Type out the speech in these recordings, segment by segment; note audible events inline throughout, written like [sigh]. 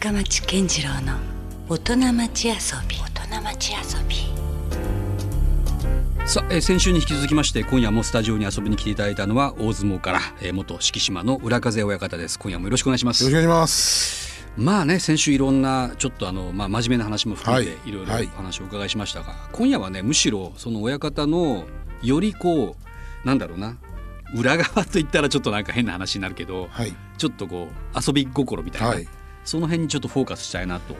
深町健次郎の大人町遊び大人町遊びさあ、えー先週に引き続きまして今夜もスタジオに遊びに来ていただいたのは大相撲から、えー元敷島の浦風親方です今夜もよろしくお願いしますよろしくお願いします。まあね先週いろんなちょっとあの、まあ、真面目な話も含めてはいいろいろはいお話をお伺いしましたが、今夜はねむしろその親方のよりこうなんだろうな裏側といったらちょっとなんか変な話になるけど、はい。ちょっとこう遊び心みたいな、はい。その辺にちょっとフォーカスしたいなと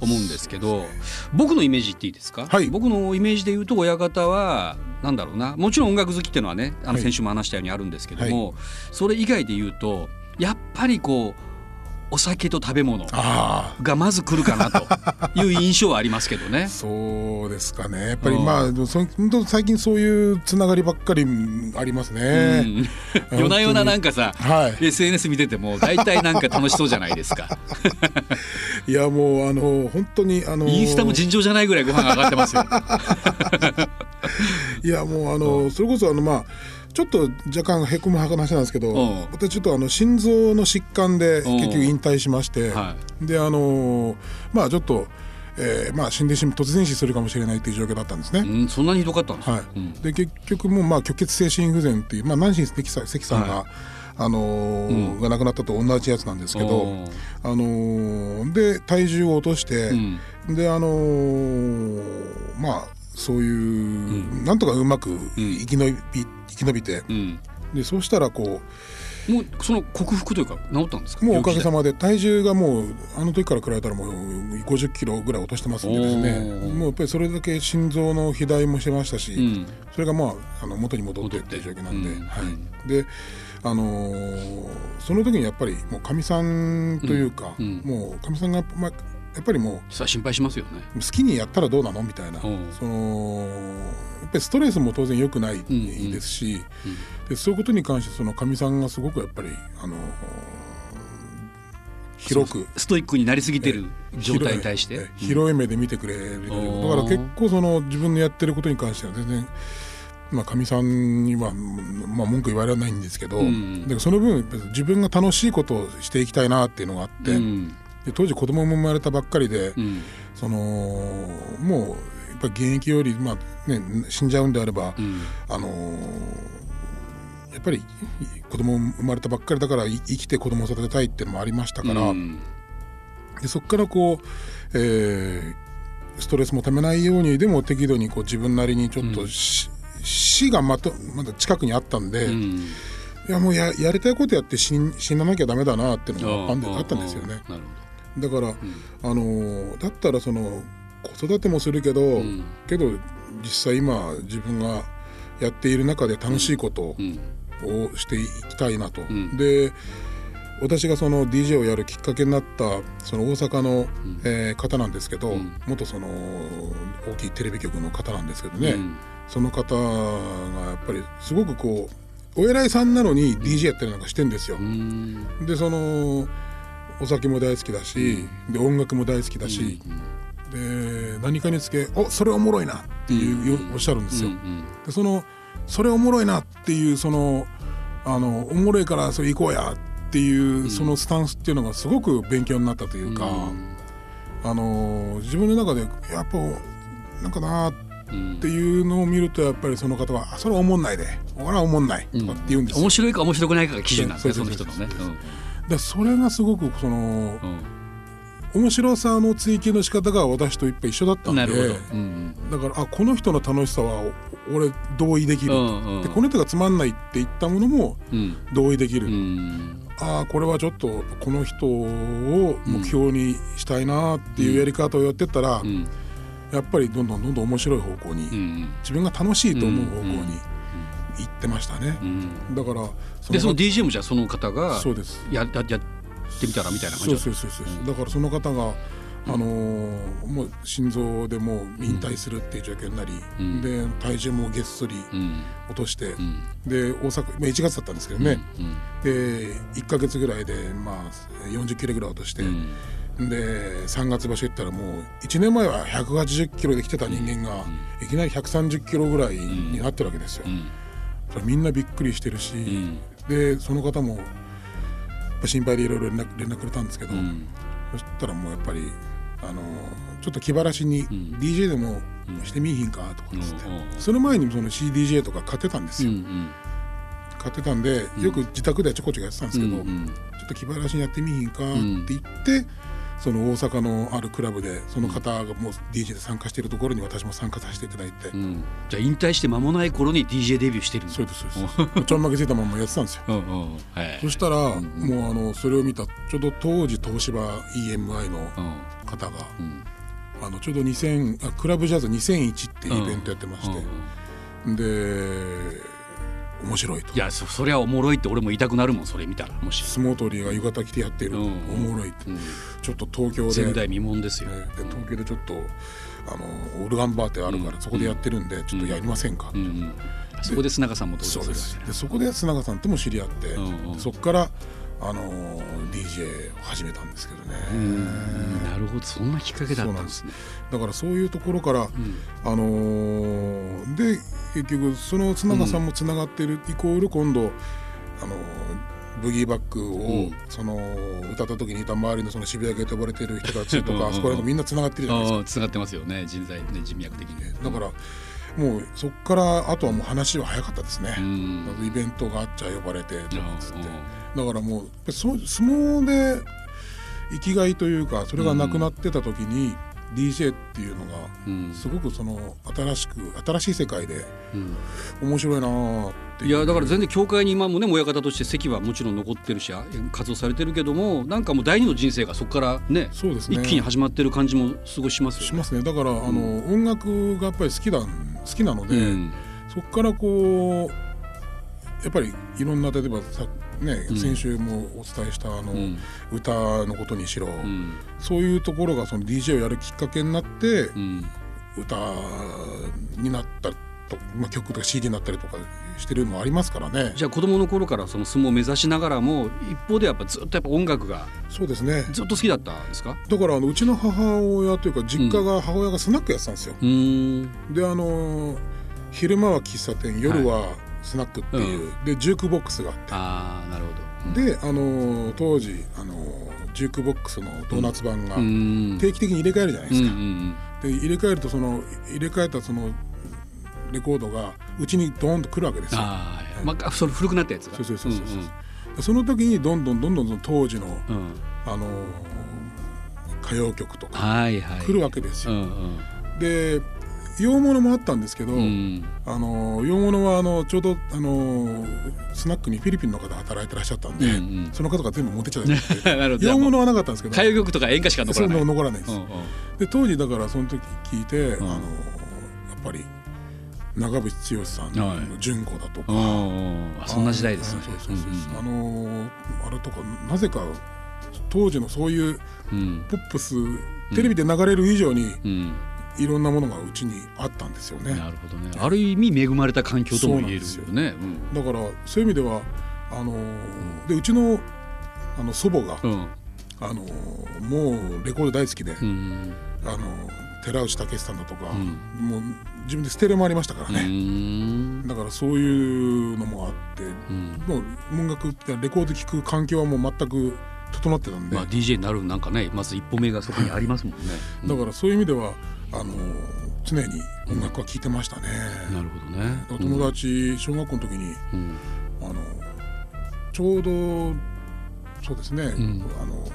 思うんですけど僕のイメージ言っていいですか、はい。僕のイメージで言うと親方はなんだろうなもちろん音楽好きっていうのはねあのはい。先週も話したようにあるんですけども、それ以外で言うとやっぱりこうお酒と食べ物あがまず来るかなと [laughs] いう印象はありますけどねあ、。そうですかね。やっぱりうんまあ、そ本当最近そういうつながりばっかりありますうね。ん夜な夜ななんかさはい。SNS 見てても大体なんか楽しそうじゃないですか [laughs] いやもうあの本当にあのインスタも尋常じゃないぐらいご飯が上がってますよ。[laughs] いやもうあの、それこそあのまあちょっと若干へこむ話なんですけど、うん。私ちょっとあの心臓の疾患でうん。結局引退しまして、はであのまあちょっと、えーまあ死んでしま突然死するかもしれないっていう状況だったんですね。うん、そんなにひどかったんですか、はい。うん。で結局もうまあ虚血性心不全っていう、まあ、南進関さん関さんが、はあのーうん。が亡くなったと同じやつなんですけど、あのーで体重を落として、うん。であのーまあそういう、なんとかうまく生き延び、生き延びて。うん、でそうしたらこもうその克服というか治ったんですか？うもうおかげさままで。体重がもうあの時から比べたらもう50キロぐらい落としてますんでですね。もうやっぱりそれだけ心臓の肥大もしてましたし、うん。それがまああの元に戻ってって。いう状況なんで、うん。はい、であのーその時にやっぱりもうかみさんというか、うん。うん。もうかみさんが、まあ、やっぱりもさあ心配しますよね。う好きにやったらどうなのみたいな、うん。そのやっぱりストレスも当然良くないんですし、でそういうことに関してそのかみさんがすごくやっぱりあのー広くストイックになりすぎてる状態に対して。広いえ広い目で見てくれる、うん。だから結構その自分のやってることに関しては全然まあかみさんには、まあ、文句言われないんですけど、うん。だからその分自分が楽しいことをしていきたいなっていうのがあって、うんで当時子供も生まれたばっかりで、うん。そのもうやっぱり現役より、まあね、死んじゃうんであれば、うん。あのーやっぱり子供生まれたばっかりだからい生きて子供を育てたいっていうのもありましたから、うん。でそこからこう、えーストレスもためないようにでも適度にこう自分なりにちょっとし、死がまたまだ近くにあったんで、いうん。やもうややりたいことやって死ん死ななきゃダメだなっていうのがあったんですよね。なるだから、あのーだったらその子育てもするけど、ん。けど実際今自分がやっている中で楽しいことをしていきたいなと。ん。で私がその DJ をやるきっかけになったその大阪の、えー方なんですけど、ん。元その大きいテレビ局の方なんですけどね、うん。その方がやっぱりすごくこうお偉いさんなのに DJ やったりなんかしてんですよ。うん。でそのお酒も大好きだし、で音楽も大好きだし、で何かにつけ「おそれおもろいな」っていう、おっしゃるんですよ。うんでそのそれおもろいなっていうそのあのおもろいからそれ行こうやっていう、そのスタンスっていうのがすごく勉強になったというか、あの自分の中でやっぱなんかなうんっていうのを見るとやっぱりその方は「あそれはおもんないで俺はおもんない」とかって言うんですよ。面白いか面白くないかが基準なんですねその人のねでそれがすごくそのうん面白さの追求の仕方が私といっぱい一緒だったんでうんだからあこの人の楽しさはお俺同意できる、うんうん。でこの人がつまんないって言ったものもうん。同意できる、うん。ああこれはちょっとこの人を目標にしたいなっていうやり方をやってったら、うん。やっぱりどんどんどんどん面白い方向に、うん自分が楽しいと思う方向に行ってましたね、うん。だからそでその DJ もじゃあその方がそうです。やややってみたらみたいな感じそうそうそうそう、だからその方が、あのーもう心臓でもう引退するっていう状況になり、ん。で体重もげっそりうん。落として、うん。で大阪、まあ、1月だったんですけどね、うんで1か月ぐらいで、まあ、40キロぐらい落として、うん。で3月場所行ったらもう1年前は180キロで来てた人間が、いきなり130キロぐらいになってるわけですよ。みんなびっくりしてるし、んでその方も心配でいろいろ連絡くれたんですけど、うん。そしたらもうやっぱりあのちょっと気晴らしに DJ でもしてみいひんかとかっつって、うんうんその前にその CDJ とか買ってたんですよ、うんうん。買ってたんでよく自宅ではちょこちょこやってたんですけど、うんうん。ちょっと気晴らしにやってみいひんかって言って、その大阪のあるクラブでその方がもう DJ で参加しているところに私も参加させていただいて、うん。じゃあ引退して間もない頃に DJ デビューしてるそうですそうです。ちょんまげついたままやってたんですよ。うんうんはい。そしたら、もうあのそれを見たちょうど当時東芝 EMI のうん方が、ん。あのちょうど2000あクラブジャズ2001っていうイベントやってまして、で面白いと。いやそそりゃおもろいって俺も言いたくなるもんそれ見たらもし、相撲取りが浴衣着てやってる、うん。おもろいって、うん。ちょっと東京で。前代未聞ですよ、ね。で東京でちょっとあのオルガンバーってあるから、そこでやってるんでちょっとやりませんか、そこで砂川さんも登場そうです。するでそこで須永さんとも知り合って、うんうん。そこからあの DJ を始めたんですけどね、うん。なるほど。そんなきっかけだったんですね。だからそういうところから、あのーで結局その須永さんもつながってるイコール今度あのーブギーバックを、うん。その歌った時にいた周りのその渋谷系と呼ばれてる人たちとうん [laughs] うん。うんかあそこら辺みんなつながってるじゃないですか。つながってますよね。人材ね人脈的に。だからもうそこからあとはもう話は早かったですね、うん。イベントがあっちゃ呼ばれてとかっつって、うんだからもうそ相撲で生きがいというかそれがなくなってた時に、DJ っていうのがうん。すごくその新しく新しい世界でうん。面白いなーっていう。いやだから全然教会に今もね親方として席はもちろん残ってるしあ活動されてるけどもなんかもう第二の人生がそこからねそうですね。一気に始まってる感じもすごいしますよしますね。だから、あの音楽がやっぱり好きだ好きなので、うん。そこからこうやっぱりいろんな例えばさ、ねうん。先週もお伝えしたあの、うん。歌のことにしろ、うん。そういうところがその DJ をやるきっかけになって、うん。歌になったりと、まあ、曲とか CD になったりとかしてるのもありますからね。じゃあ子供の頃からその相撲を目指しながらも一方でやっぱずっとやっぱ音楽がそうですね。ずっと好きだったんですか？だからあのうちの母親というか実家が母親がスナックやってたんですよ、うーん。であの昼間は喫茶店夜はスナックっていう、でジュークボックスがあって。ああなるほど。であの当時あのジュークボックスのドーナツ版がうん。定期的に入れ替えるじゃないですか、うんうん。で入れ替えるとその入れ替えたそのレコードがうちにドーンと来るわけですよ。ああまあそれ古くなったやつが。そうそうそうそうそう。その時にどんどんどんどん当時のうん。うんあの歌謡曲とかはいはい。来るわけですよ、うんで洋物もあったんですけど、うん。うんあの洋物はあのちょうどあのスナックにフィリピンの方が働いてらっしゃったんで、うんうん。その方が全部持ってっちゃってなるほど。洋物はなかったんですけど歌謡曲とか演歌しか残らない。残らないです、うんうん。で当時だからその時聞いて、ん。あのやっぱり長渕剛さんのはい「純子」だとか、うんうんあそんな時代ですね。あのあれとかなぜか当時のそういううん。うんポップステレビで流れる以上にうん。いろんなものがうちにあったんですよね。なるほどね。ある意味恵まれた環境とも言えるよね。だからそういう意味ではあのでうちのあの祖母が、うん。うんあのもうレコード大好きで、うんあの寺内武さんだとか、うもう自分でステレオもありましたからうね、ん。だからそういうのもあって、うん。もう音楽ってレコード聴く環境はもう全く整ってたんで、まあ DJ になるなんかねまず一歩目がそこにありますもんね。うん。だからそういう意味ではあの常に音楽は聴いてましたね。なるほどね。お友達小学校の時にうん。あのちょうどそうですね、ん。あの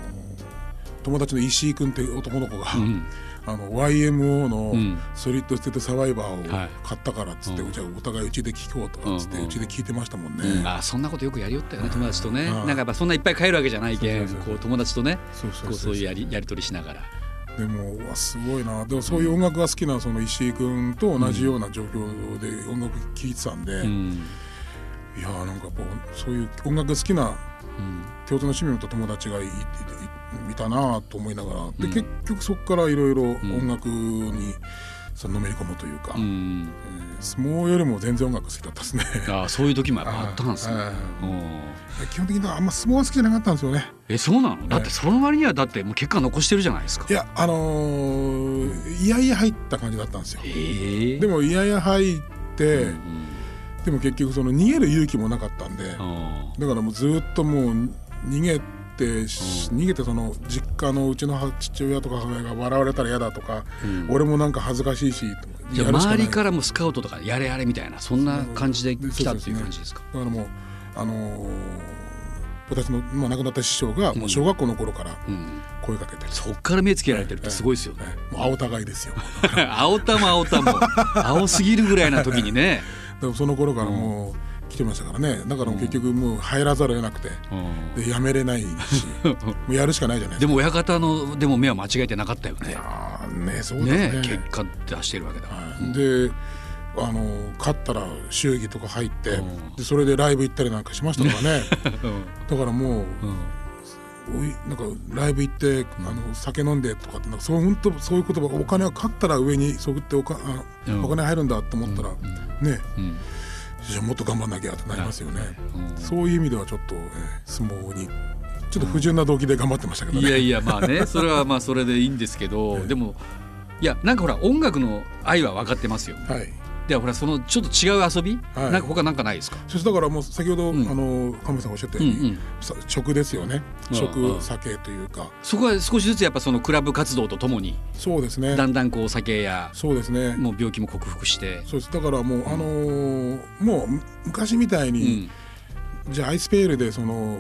友達の石井君っていう男の子が、うんあの YMO のうん「ソリッド・ステート・サバイバー」はい。を買ったからっつって、うん。じゃあお互いうちで聴こうとかっつってうちで聴いてましたもんね。うん。あそんなことよくやりよったよね友達とね。うんなんかやっぱそんないっぱい帰るわけじゃないけんこう友達とね。そうそうそこうそうういうやりやり取りしながら。でもうわすごいな。でもそういう音楽が好きなその石井君と同じような状況で音楽聴いてたんで、うん。いやーなんかこうそういう音楽好きなうん。共通の趣味を持った友達がいいいいいたなと思いながら。で、うん。結局そこからいろいろん。音楽にそののめり込むというか、うん。えー相撲よりも全然音楽好きだったですね。ああそういう時もあったんですね。基本的にはあんま相撲は好きじゃなかったんですよね。えそうなの？だってその割にはだってもう結果残してるじゃないですか。いやあのーいやいや入った感じだったんですよ。ええでもいやいや入って、うんでも結局その逃げる勇気もなかったんで、あだからもうずっともう逃げ逃げてその実家のうちの母父親とか母親が笑われたら嫌だとか、うん。俺もなんか恥ずかしいししかない。周りからもスカウトとかやれやれみたいなそんな感じで来たっていう感じですか？だからもうあのー私の、まあ、亡くなった師匠がもう小学校の頃からうん、声かけて、そっから目つけられてるってすごいですよね。えもう青互いですよ。[laughs] 青田も青田も。青すぎるぐらいな時にね。[laughs] でもその頃からもう来てましたからね。だから結局もう入らざるを得なくて。でやめれないし。[laughs] もうやるしかないじゃないでか。ですも親方のでも目は間違えてなかったよね。あーねそうね。ね結果出してるわけだ。はい。であの勝ったら祝儀とか入ってうん。でそれでライブ行ったりなんかしましたからね。[laughs] だからもういなんかライブ行ってあの酒飲んでとかってなんかそう本当そういう言葉お金は勝ったら上にそぐっておかあうん。お金入るんだと思ったら、ねうんじゃあもっと頑張んなきゃってなりますよね。うんそういう意味ではちょっと、えー相撲にちょっと不純な動機で頑張ってましたけどね。いやいやまあね [laughs] それはまあそれでいいんですけどでもいやなんかほら音楽の愛は分かってますよ。はい。でほらそのちょっと違う遊び、はいなんか他なんかないですか？そしてだからもう先ほど、うんあの亀さんがおっしゃったように、うんうんさ食ですよね。うん食、うん酒というかそこは少しずつやっぱそのクラブ活動とともにそうですね。だんだんこうお酒やそうですね。もう病気も克服して。そうですだからもう、あのーもうむ昔みたいうに、んじゃあアイスペールでそのね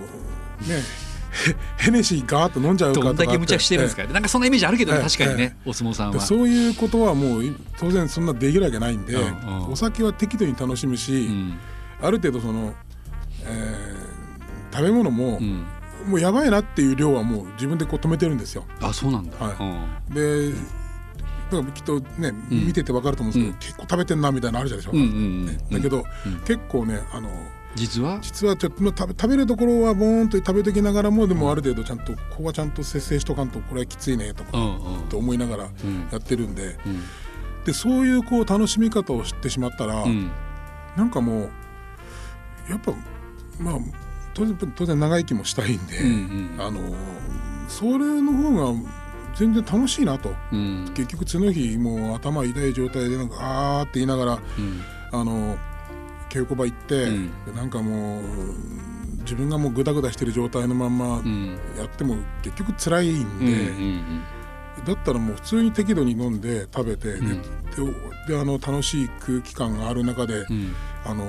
ヘヘネシーガーッと飲んじゃうかとかどんだけ無茶してるんですか、なんかそんなイメージあるけどねええ確かにね、お相撲さんは。でそういうことはもうい当然そんなできるわけないんで、うんうん。お酒は適度に楽しむし、うん。ある程度その、えー食べ物も、うん、もうやばいなっていう量はもう自分でこう止めてるんですよ。あそうなんだ。はい。でだからきっとね、うん。見てて分かると思うんですけど、結構食べてんなみたいなのあるじゃないでしょうか、だけど、うん。結構ねあの実は実はちょっとまあ食べ食べるところはボーンと食べときながらもでもある程度ちゃんとここはちゃんと節制しとかんとこれはきついねとか、うんうんと思いながらうんやってるんでうんでそういうこう楽しみ方を知ってしまったら、うんなんかもうやっぱまあ当然当然長生きもしたいんで、うんうんあのそれの方が全然楽しいなとうん結局次の日もう頭痛い状態でなんかあーって言いながらうんあの稽古場行って、うん。でなんかもう自分がもうグダグダしてる状態のまんまうん。やっても結局辛いんうんうで、ん。だったらもう普通に適度に飲んで食べて、でうん。でであの楽しい空気感がある中で、うん。あの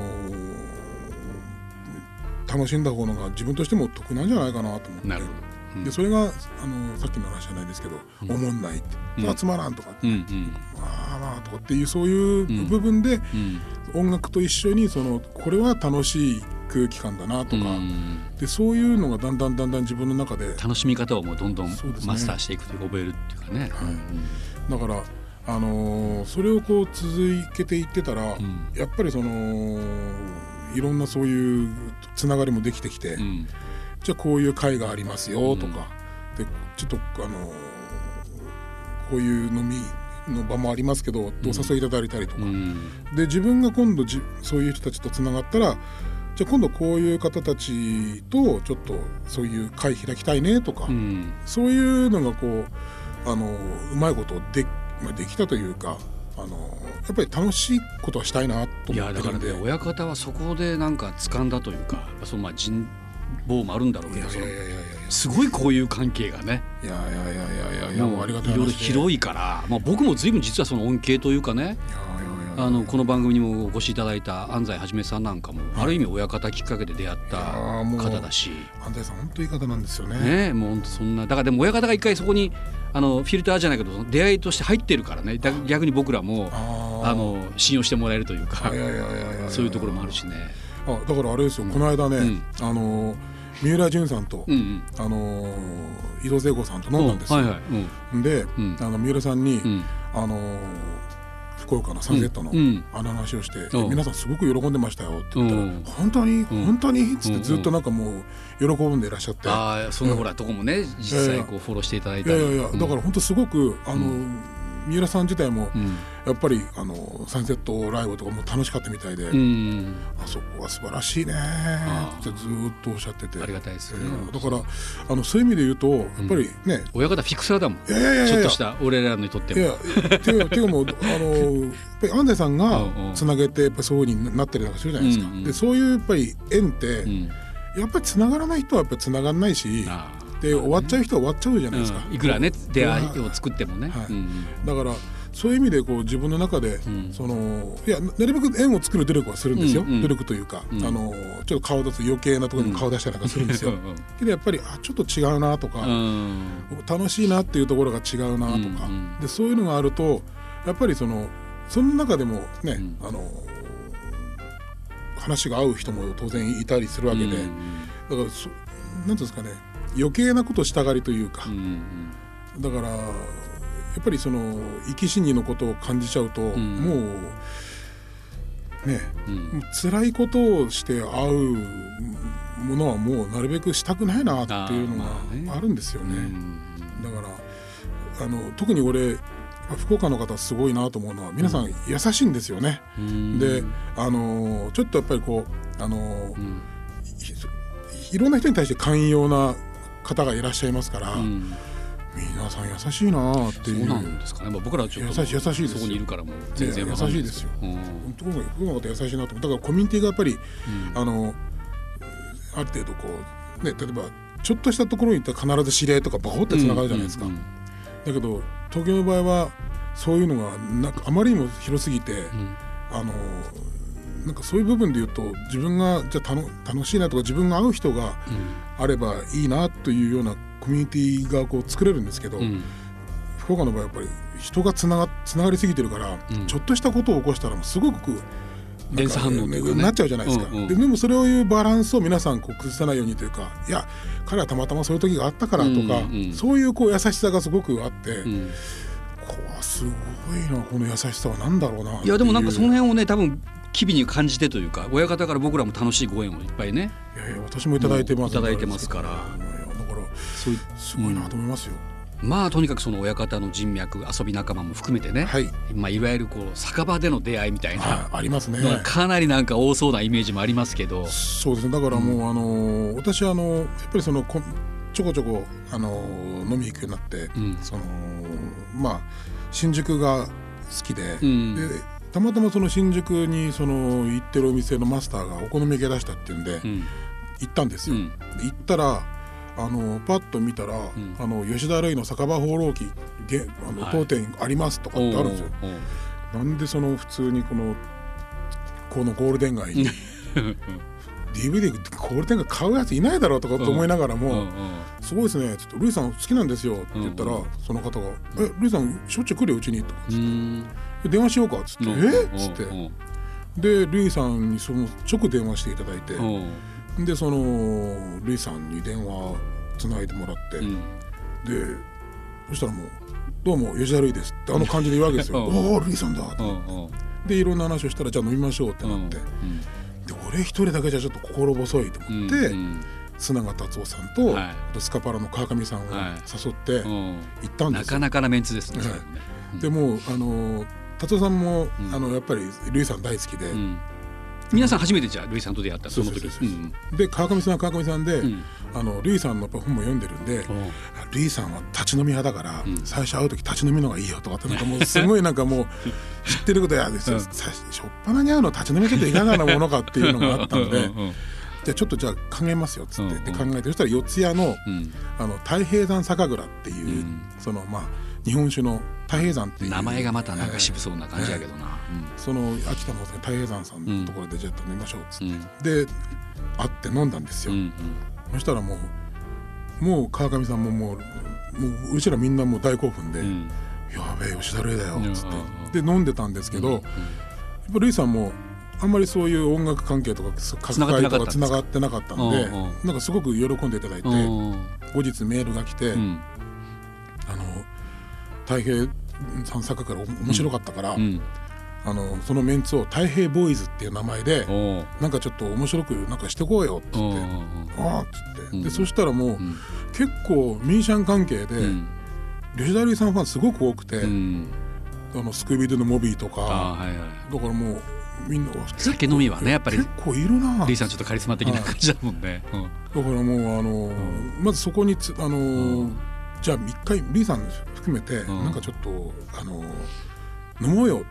楽しんだ方のが自分としても得なんじゃないかなと思って。なるほど。うんでそれがあのさっきの話じゃないですけど「おもんない」ってうん「集まらん」とかうんうん「まあまあ」とかっていうそういう部分でうん。音楽と一緒にそのこれは楽しい空気感だなとか、うん。でそういうのがだんだんだんだん自分の中で楽しみ方をもうどんどんマスターしていくというか覚えるってい。うかね。だから、あのーそれをこう続けていってたら、ん。やっぱりそのいろんなそういうつながりもできてきて、うんじゃあこういう会がありますよとか、でちょっとあのーこういう飲みの場もありますけど、お誘いいただいたりとか、うん。で自分が今度じそういう人たちとつながったらじゃあ今度こういう方たちとちょっとそういう会開きたいねとか、うん。そういうのがこうあのうまいことで,、まあ、できたというかあのやっぱり楽しいことはしたいなとい思ってるんで。やだからね親方はそこでなんか掴んだというかそのまあ人望もあるんだろういやいけどそのやいやいや。いやすごいこういう関係がね。いやいやいやいやいやいやもうありがたいいろいろ広いから、まあ、僕も随分実はその恩恵というかねいやいやいやあのこの番組にもお越しいただいた安西はじめさんなんかもある意味親方きっかけで出会った方だし。安西さん本当いい方なんですよね。ねもうそんなだからでも親方が一回そこにあのフィルターじゃないけど出会いとして入ってるからね。だ逆に僕らもあの信用してもらえるというかいやいやいやいやいや。そういうところもあるしね。あだからあれですよ、この間ね、うん。あの三浦淳さんと、あの井戸聖子さんと飲んだんですよ、で、うん。あの三浦さんに、うん。あの福岡のサンセットのうん。あの話をして、うん。皆さんすごく喜んでましたよって言ったら、うん。本当に本当に？っつっうん。てずっとなんかもう喜んでいらっしゃって、ああそのほらとこもね実際こうフォローしていただいたり。いやいやいや、だから本当すごくあの、三浦さん自体もうん。やっぱりあのサンセットライブとかも楽しかったみたいで、うん。あそこは素晴らしいね。あってずっとおっしゃってて。ありがたいですよえねーだからあのそういう意味で言うとやっぱりね、親方フィクサーだもんいやいやいや。ちょっとした俺らにとっていもやていうていうかもうあの [laughs] 安西さんがつなげてやっぱそういうふうになったりなんかするじゃないですか、でそういうやっぱり縁って、うん。やっぱりつながらない人はやっぱりつながらないしあーで終わっちゃう人は終わっちゃうじゃないですか、うん。いくらね出会いを作ってもね、だからそういう意味でこう自分の中で、ん。そのいやななるべく縁を作る努力はするんですよ、努力というか、うん。あのちょっと顔出す余計なところにも顔出したりなんかするんですよ、うんけどやっぱりあちょっと違うなとか、うん。楽しいなっていうところが違うなとか、でそういうのがあるとやっぱりそのその中でもね、ん。あの話が合う人も当然いたりするわけで、だからそなんですかね余計なことしたがりというか、うんうん。だからやっぱりその生き死にのことを感じちゃうと、ん。もうね、うん。辛いことをして会うものはもうなるべくしたくないなっていうのがあるんですよね。うんだからあの特に俺福岡の方すごいなと思うのは皆さん優しいんですよね。うん。であのちょっとやっぱりこうあの、うん。いいろんな人に対して寛容な方がいらっしゃいますから、うん皆さん優しいなってそう。いう。なんですかね、まあ、僕らはちょっと優しい優しいですよ。そこにいるからもう全然優しいですよ。うん。本当に福岡の方優しいなと思う。だからコミュニティがやっぱり、あのある程度こうね例えばちょっとしたところに行ったら必ず知り合いとかバコってつながるじゃないですか、うんうんだけど東京の場合はそういうのがなんかあまりにも広すぎて、ん。あのなんかそういう部分で言うと自分がじゃあ楽楽しいなとか自分が会う人があればいいなというようなコミュニティがこう作れるんですけど、うん。うん福岡の場合やっぱり人がつながつながりすぎてるから、うん。ちょっとしたことを起こしたらもうすごく連鎖反応なっちゃうじゃないですか、うんうんででもそれをいうバランスを皆さんこう崩さないようにというかいや彼はたまたまそういう時があったからとか、うんうんそういうこう優しさがすごくあって、うん。すごいなこの優しさは何だろうないやでもなんかそのい辺をね多分機微に感じてというか親方から僕らも楽しいご縁をいっぱいねやいや私もいただいてますいただいてますから。だからそういすごいなと思いますよ、まあとにかくその親方の人脈遊び仲間も含めてね、はい、まあ、いわゆるこう酒場での出会いみたいなはい、ありますね。かなりなんか多そうなイメージもありますけど、そうですね。だからもう、あの私あのやっぱりそのこちょこちょこあの飲み行くようになって、うん。そのまあ新宿が好きで,、うん。でたまたまその新宿にその行ってるお店のマスターがお好み焼き出したっていうんで、うん。行ったんですよ。うん。で行ったらあのパッと見たら、ん。あの吉田類の酒場放浪記げあのはい。当店ありますとかってあるんですよ。なんでその普通にこのこのゴールデン街に [laughs] DVD ゴールデン街買うやついないだろうとかと思いながらも、すごいですね。ちょっとルイさん好きなんですよって言ったら、うんその方が「えルイさんしょっちゅう来るようちに」とかうーん。で電話しようか」っつって「うん。え？っ?」つって。うん。でルイさんにその直電話していただいて。うん。でそのルイさんに電話つないでもらって、うん。でそしたらもう「どうも吉田ルイです」ってあの感じで言うわけですよ「うんおおルイさんだ」うんうん。でいろんな話をしたら「じゃあ飲みましょう」ってなって、で俺一人だけじゃちょっと心細いとうん思って、うん。砂川達夫さんと、はい。スカパラの川上さんをはい。誘ってうん。行ったんですよ。なかなかなメンツですね。それね。でもうあの達夫さんも、うん。あのやっぱりルイさん大好きで、うん。皆さん初めてじゃあルイさんと出会ったその時。で川上さんは川上さんで、うん。あのルイさんの本も読んでるんで、ルイさんは立ち飲み派だから、うん。最初会う時立ち飲みの方がいいよとかってなんかもう [laughs] すごいなんかもう知ってることやでうん。さしょっぱなに会うの立ち飲みちょっといかがなものかっていうのがあったんでうんうんじゃあちょっとじゃあ考えますよっつって、うんで考えてそしたら四谷のうん。あの太平山酒蔵っていう、うん。そのまあ日本酒の太平山っていう名前がまたなんか渋えそうな感じやけどな。えその秋田の太平山さんのところでじゃあ飲みましょうっつって、うん。で会って飲んだんですよ、そしたらもうもう川上さんももうもううちらみんなもう大興奮で「うん。やべえ吉田類だよ」っつって、うんで飲んでたんですけど、やっぱ類さんもあんまりそういう音楽関係とか各界とかつながってなかったんでなんかすごく喜んでいただいて、うん後日メールが来て、太平山坂から面白かったから、うん。あのそのメンツを太平ボーイズっていう名前でなんかちょっと面白くなんかしてこうよっつって、ああっつって、うん。でそしたらもう、ん。結構ミーシャン関係で、うん。吉田類さんファンすごく多くて、うん。あのスクービードゥのモビーとかだからもうみんな酒飲みはねやっぱり結構いるな。リーさんちょっとカリスマ的な感じだもんね。うん。だからもうあの、まずそこにつあの、じゃあ一回リーさん含めて、ん。なんかちょっとあの飲もうよ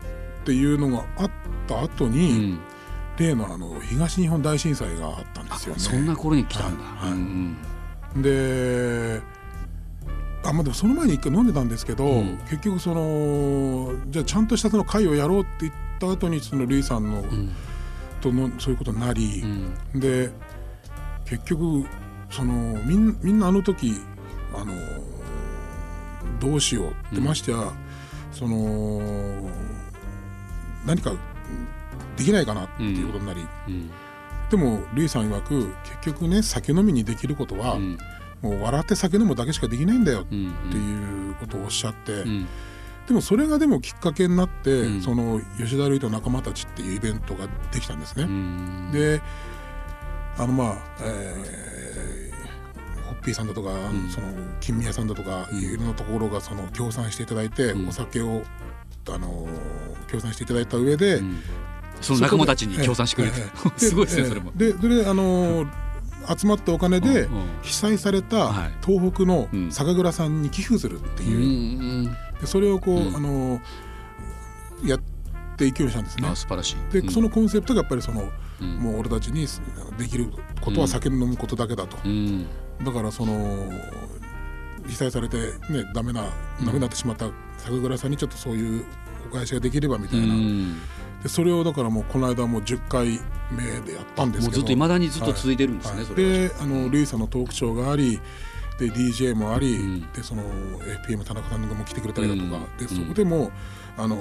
っていうのがあった後うに、ん。例のあの東日本大震災があったんですよね。そんな頃に来たんだ、はい。はいうん。であまあ、でもその前に一回飲んでたんですけど、うん。結局そのじゃあちゃんとしたその会をやろうって言った後にそのルイさんの、うん。とのそういうことになりう、ん。で結局そのみんみんなあの時あのどうしようって、うんましてやその何かできないかなっていうことになり、うん。でもルイさん曰く結局ね酒飲みにできることは、うん。もう笑って酒飲むだけしかできないんだよっうんていうことをおっしゃって、うん。でもそれがでもきっかけになって、うん。その吉田類と仲間たちっていうイベントができたんですね。うん。であのまあ、えーホッピーさんだとか、ん。その金宮さんだとか、うん。いろんなところがその協賛していただいて、うん。お酒をあの協賛していただいた上で、うん。その仲間たちに協賛してくれて。[laughs] すごいですねそれも。でそれであの集まったお金で被災されたはい。東北のうん。酒蔵さんに寄付するってう。いう、んでそれをこう、うん。あのやっていくようにしたんですね。あ。素晴らしい。で、うん。そのコンセプトがやっぱりその、うん。もう俺たちにできることは酒飲むことだけだと、うんだからその被災されてねダメなダメになってしまった酒蔵さんにちょっとそういうお返しができればみたいな、うん。でそれをだからもうこの間もう10回目でやったんですけど。ずっといまだにずっと続いてるんですね、はい。であのルイさんのトークショーがありで DJ もあり、ん。でその APM 田中さんがも来てくれたりだとか、うん。でそこでもあの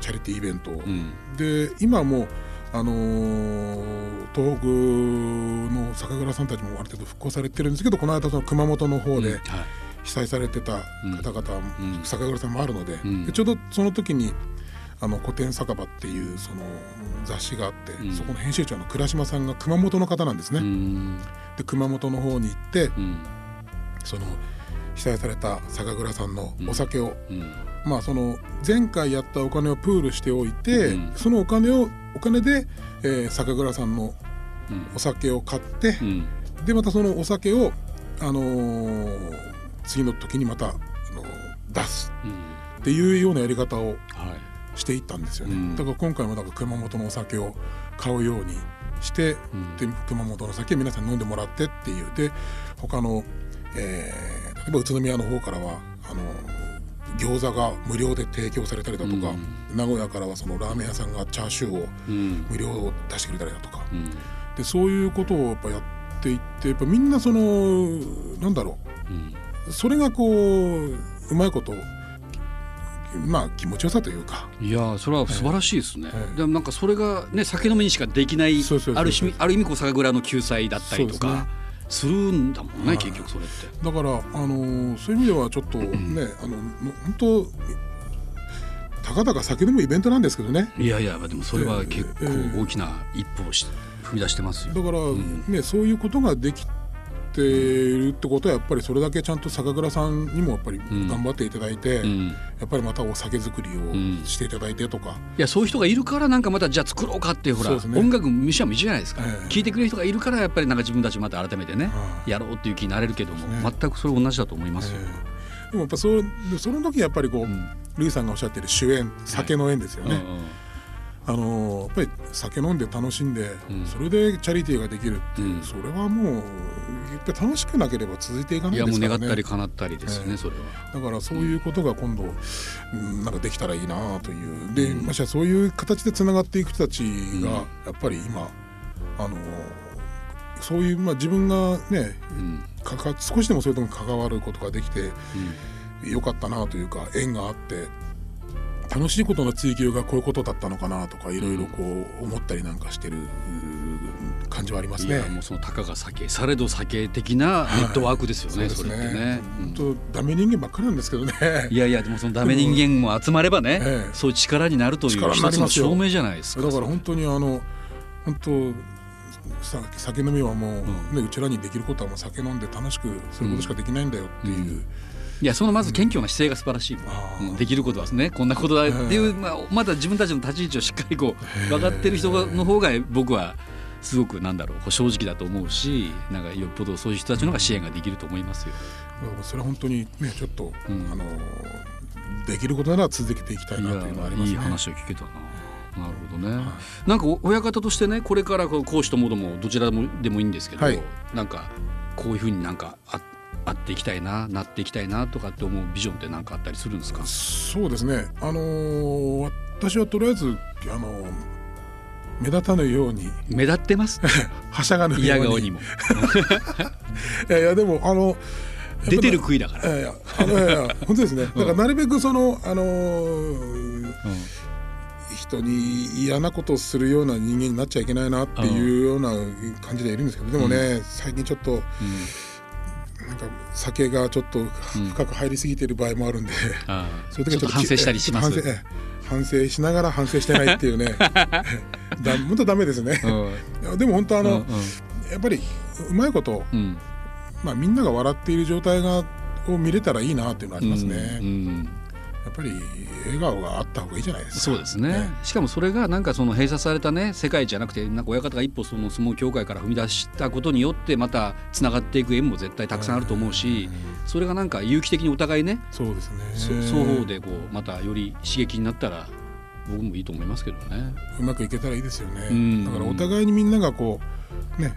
チャリティーイベントを、うん。で今もあのー東北の酒蔵さんたちもある程度復興されてるんですけどこの間その熊本の方で被災されてた方々、うん。酒蔵さんもあるので,、うん。でちょうどその時にあの古典酒場っていうその雑誌があって、うん。そこの編集長の倉島さんが熊本の方なんですね。うん。で熊本の方に行ってうん。その被災された酒蔵さんのお酒を、うんまあその前回やったお金をプールしておいて、うん。そのお金をお金で、えー酒蔵さんのうん。お酒を買ってう、ん。でまたそのお酒を、あのー次の時にまた、あのー出す。うん。っていうようなやり方をはい。していったんですよね、うん。だから今回もだから熊本のお酒を買うようにして、うん。で熊本の酒皆さんに飲んでもらってっていう。で他の、えー例えば宇都宮の方からはあの餃子が無料で提供されたりだとか、名古屋からはそのラーメン屋さんがチャーシューをうん。無料で出してくれたりだとか。うん。でそういうことをやっぱやっていってやっぱみんなそのなんだろう。ん。うそれがこううまいことまあ気持ちよさというか。いやーそれは素晴らしいですね、ええ。でもなんかそれがね酒飲みにしかできないある意味ある意味こう酒蔵の救済だったりとかするんだもんねはい。結局それって。だから、あのーそういう意味ではちょっとね、あの本当たかだか酒飲むイベントなんですけどね。いやいやでもそれは結ええ。構大きな一歩をし踏み出してますよ。だから、ん。ねそういうことができているってことはやっぱりそれだけちゃんと酒蔵さんにもやっぱりん頑張っていただいて、うん。やっぱりまたお酒作りんをしていただいてとか、いやそういう人がいるからなんかまたじゃあ作ろうかっていうほらね。音楽ミッションは道じゃないですか、ええ。聞いてくれる人がいるからやっぱりなんか自分たちまた改めてね、はい。やろうっていう気になれるけども、ね。全くそれ同じだと思いますよ。ええ。でもやっぱそうその時やっぱりこう、ん。ルイさんがおっしゃってる主演酒の縁ですよね。うんうんあのやっぱり酒飲んで楽しんで、うん。それでチャリティーができるっていう、うん。それはもうやっぱり楽しくなければ続いていかないいやもうですからね。願ったり叶ったりですよね、ええ。それは。だからそういうことが今度、うんなんかできたらいいなという。で、ましてやそういう形でつながっていく人たちがやっぱり今、あのそういう、まあ、自分がねうん。かか少しでもそういうところに関わることができてよかったなというか縁があって楽しいことの追求がこういうことだったのかなとかいろいろこう思ったりなんかしてるう感じはありますね。いやもうそのたかが酒されど酒的なネットワークですよね、そそうですれってね。うん。本当ダメ人間ばっかりなんですけどね。いやいやでもそのダメ人間も集まればね、[laughs] ええ。そういう力になるという一つの証明じゃないですか。だから本当にあの本当さ酒飲みはもう、ねうちらにできることはもう酒飲んで楽しくすることしかできないんだよっていう、いやそのまず謙虚な姿勢が素晴らしいうん。できることはねこんなことだっていう、まあ、まだ自分たちの立ち位置をしっかりこう分かってる人がの方が僕はすごくなんだろう正直だと思うしなんかよっぽどそういう人たちの方が支援ができると思いますよ。それは本当にねちょっと、うんあのできることなら続けていきたいなというのはありますね。いい話を聞けたな。なるほどね、なんかお親方としてねこれからこう講師ともどもどちらでもでもいいんですけど、はいなんかこういうふうになんかああっていきたいななっていきたいなとかって思うビジョンって何かあったりするんですか？そうですねあのー私はとりあえずあのー目立たぬように。目立ってます？[laughs] はしゃがぬように。も。[laughs] いやいやでもあの出てる杭だから、いやいやあのいやいや本当ですね。だからなるべくそのあのー人に嫌なことをするような人間になっちゃいけないなっていうような感じでいるんですけどでもね、最近ちょっとなんか酒がちょっと深く入りすぎてる場合もあるんで、ああ。[laughs] そういう時はちょっと反省したりします。反省しながら反省してないっていうねだ [laughs] 本当ダメですね、いやでも本当あの、うんうん。やっぱりうまいこと、うん。まあ、みんなが笑っている状態がを見れたらいいなっていうのはありますね、うんうん。やっぱり笑顔があった方がいいじゃないですか。そうですね、しかもそれがなんかその閉鎖されたね世界じゃなくてなんか親方が一歩その相撲協会から踏み出したことによってまたつながっていく縁も絶対たくさんあると思うしそれがなんか有機的にお互いねそうですね。そ双方でこうまたより刺激になったら僕もいいと思いますけどね。うまくいけたらいいですよね、うん。だからお互いにみんながこうね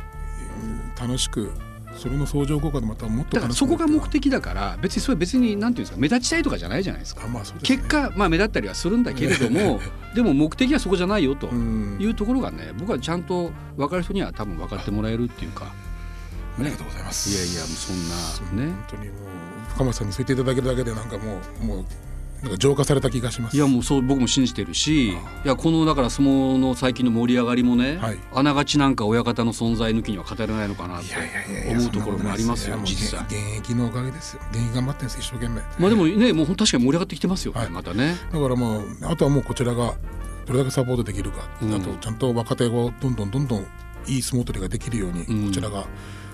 うん楽しくそれの相乗効果でまたもっとそこが目的だから別にそれ別になんていうんですか目立ちたいとかじゃないじゃないですか。あまあですね。結果まあ目立ったりはするんだけれどもでも目的はそこじゃないよとうん。いうところがね僕はちゃんと分かる人には多分分かってもらえるっていうか。ありがとうございます。いやいやもうそんなね。本当にもう深町さんにそう言っていただけるだけでなんかもうもうなんか浄化された気がします。いやもうそう僕も信じてるしいやこのだから相撲の最近の盛り上がりもね、はい。あながちなんか親方の存在抜きには語れないのかなって思うところもありますよ実際現現役のおかげですよ。現役頑張ってるんです一生懸命。まあでもねもう確かに盛り上がってきてますよね、はい。またね。だからもうあとはもうこちらがどれだけサポートできるか、うんあとちゃんと若手をどんどんどんどんいい相撲取りができるように、うん。こちらが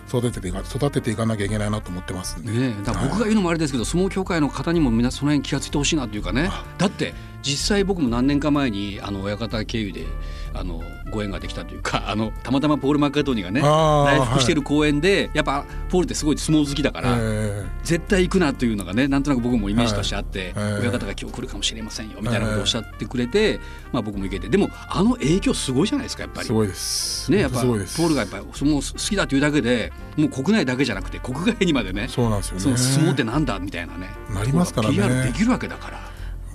育てていか育てていかなきゃいけないなと思ってますんで、ねだから僕が言うのもあれですけど、相撲協会の方にも皆その辺気が付いてほしいなというかね。だって実際僕も何年か前にあの親方経由であのご縁ができたというか [laughs] あのたまたまポール・マッカートニーがね来福してる公演で、やっぱポールってすごい相撲好きだから、え絶対行くなというのがねなんとなく僕もイメージとしてあって、はい。親方が今日来るかもしれませんよみたいなことをおっしゃってくれて、まあ、僕も行けて。でもあの影響すごいじゃないですかやっぱり。ーす。ごいです。ね、やっぱポールがやっぱり相撲好きだというだけでもう国内だけじゃなくて国外にまでねそうなんですよね。その相撲ってなんだみたいなね。なりますからね。PR できるわけだから。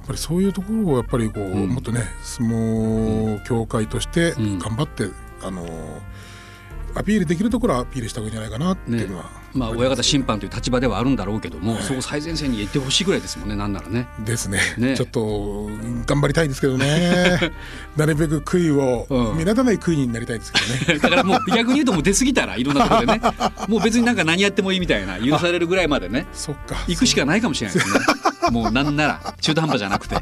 やっぱりそういうところをやっぱりこう、うん。もっとね相撲協会としてうん。頑張って、あのアピールできるところはアピールした方がいいんじゃないかなっていうのは、まあ、親方審判という立場ではあるんだろうけども、そこ最前線に行ってほしいぐらいですもんねなんならね。ですね。ね。ちょっと頑張りたいですけどね。[laughs] なるべく悔いを、うん。目立たない悔いになりたいですけどね。[laughs] だからもう逆に言うともう出過ぎたらいろんなところでね [laughs] もう別になんか何やってもいいみたいな許されるぐらいまでねそっか。行くしかないかもしれないですねもうなんなら中途半端じゃなくて。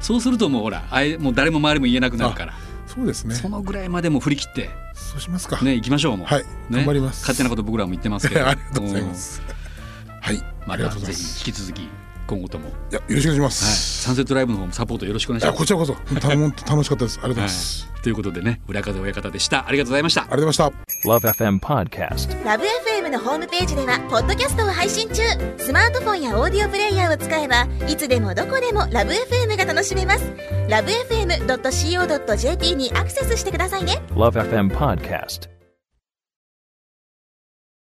そうするともうほらあえもう誰も周りも言えなくなるから。そうですね。そのぐらいまでも振り切って。そうしますか。ね行きましょうもう。はいね頑張ります。勝手なこと僕らも言ってますけど。[laughs] ありがとうございます。はい、うんまありがとたぜうございます。ひ引き続き今後とも、はい、いやよろしくお願いします、サンセットライブの方もサポートよろしくお願いします。こちらこそ。本当楽しかったです。ありがとうございます、はい、ということでね裏風親方でした。ありがとうございました。ありがとうございました。Love FM Podcast. ラブ f m のホームページではポッドキャストを配信中。スマートフォンやオーディオプレイヤーを使えばいつでもどこでもラブ f m が楽しめます。ラブ FM.co.jp にアクセスしてくださいね。Love FM Podcast.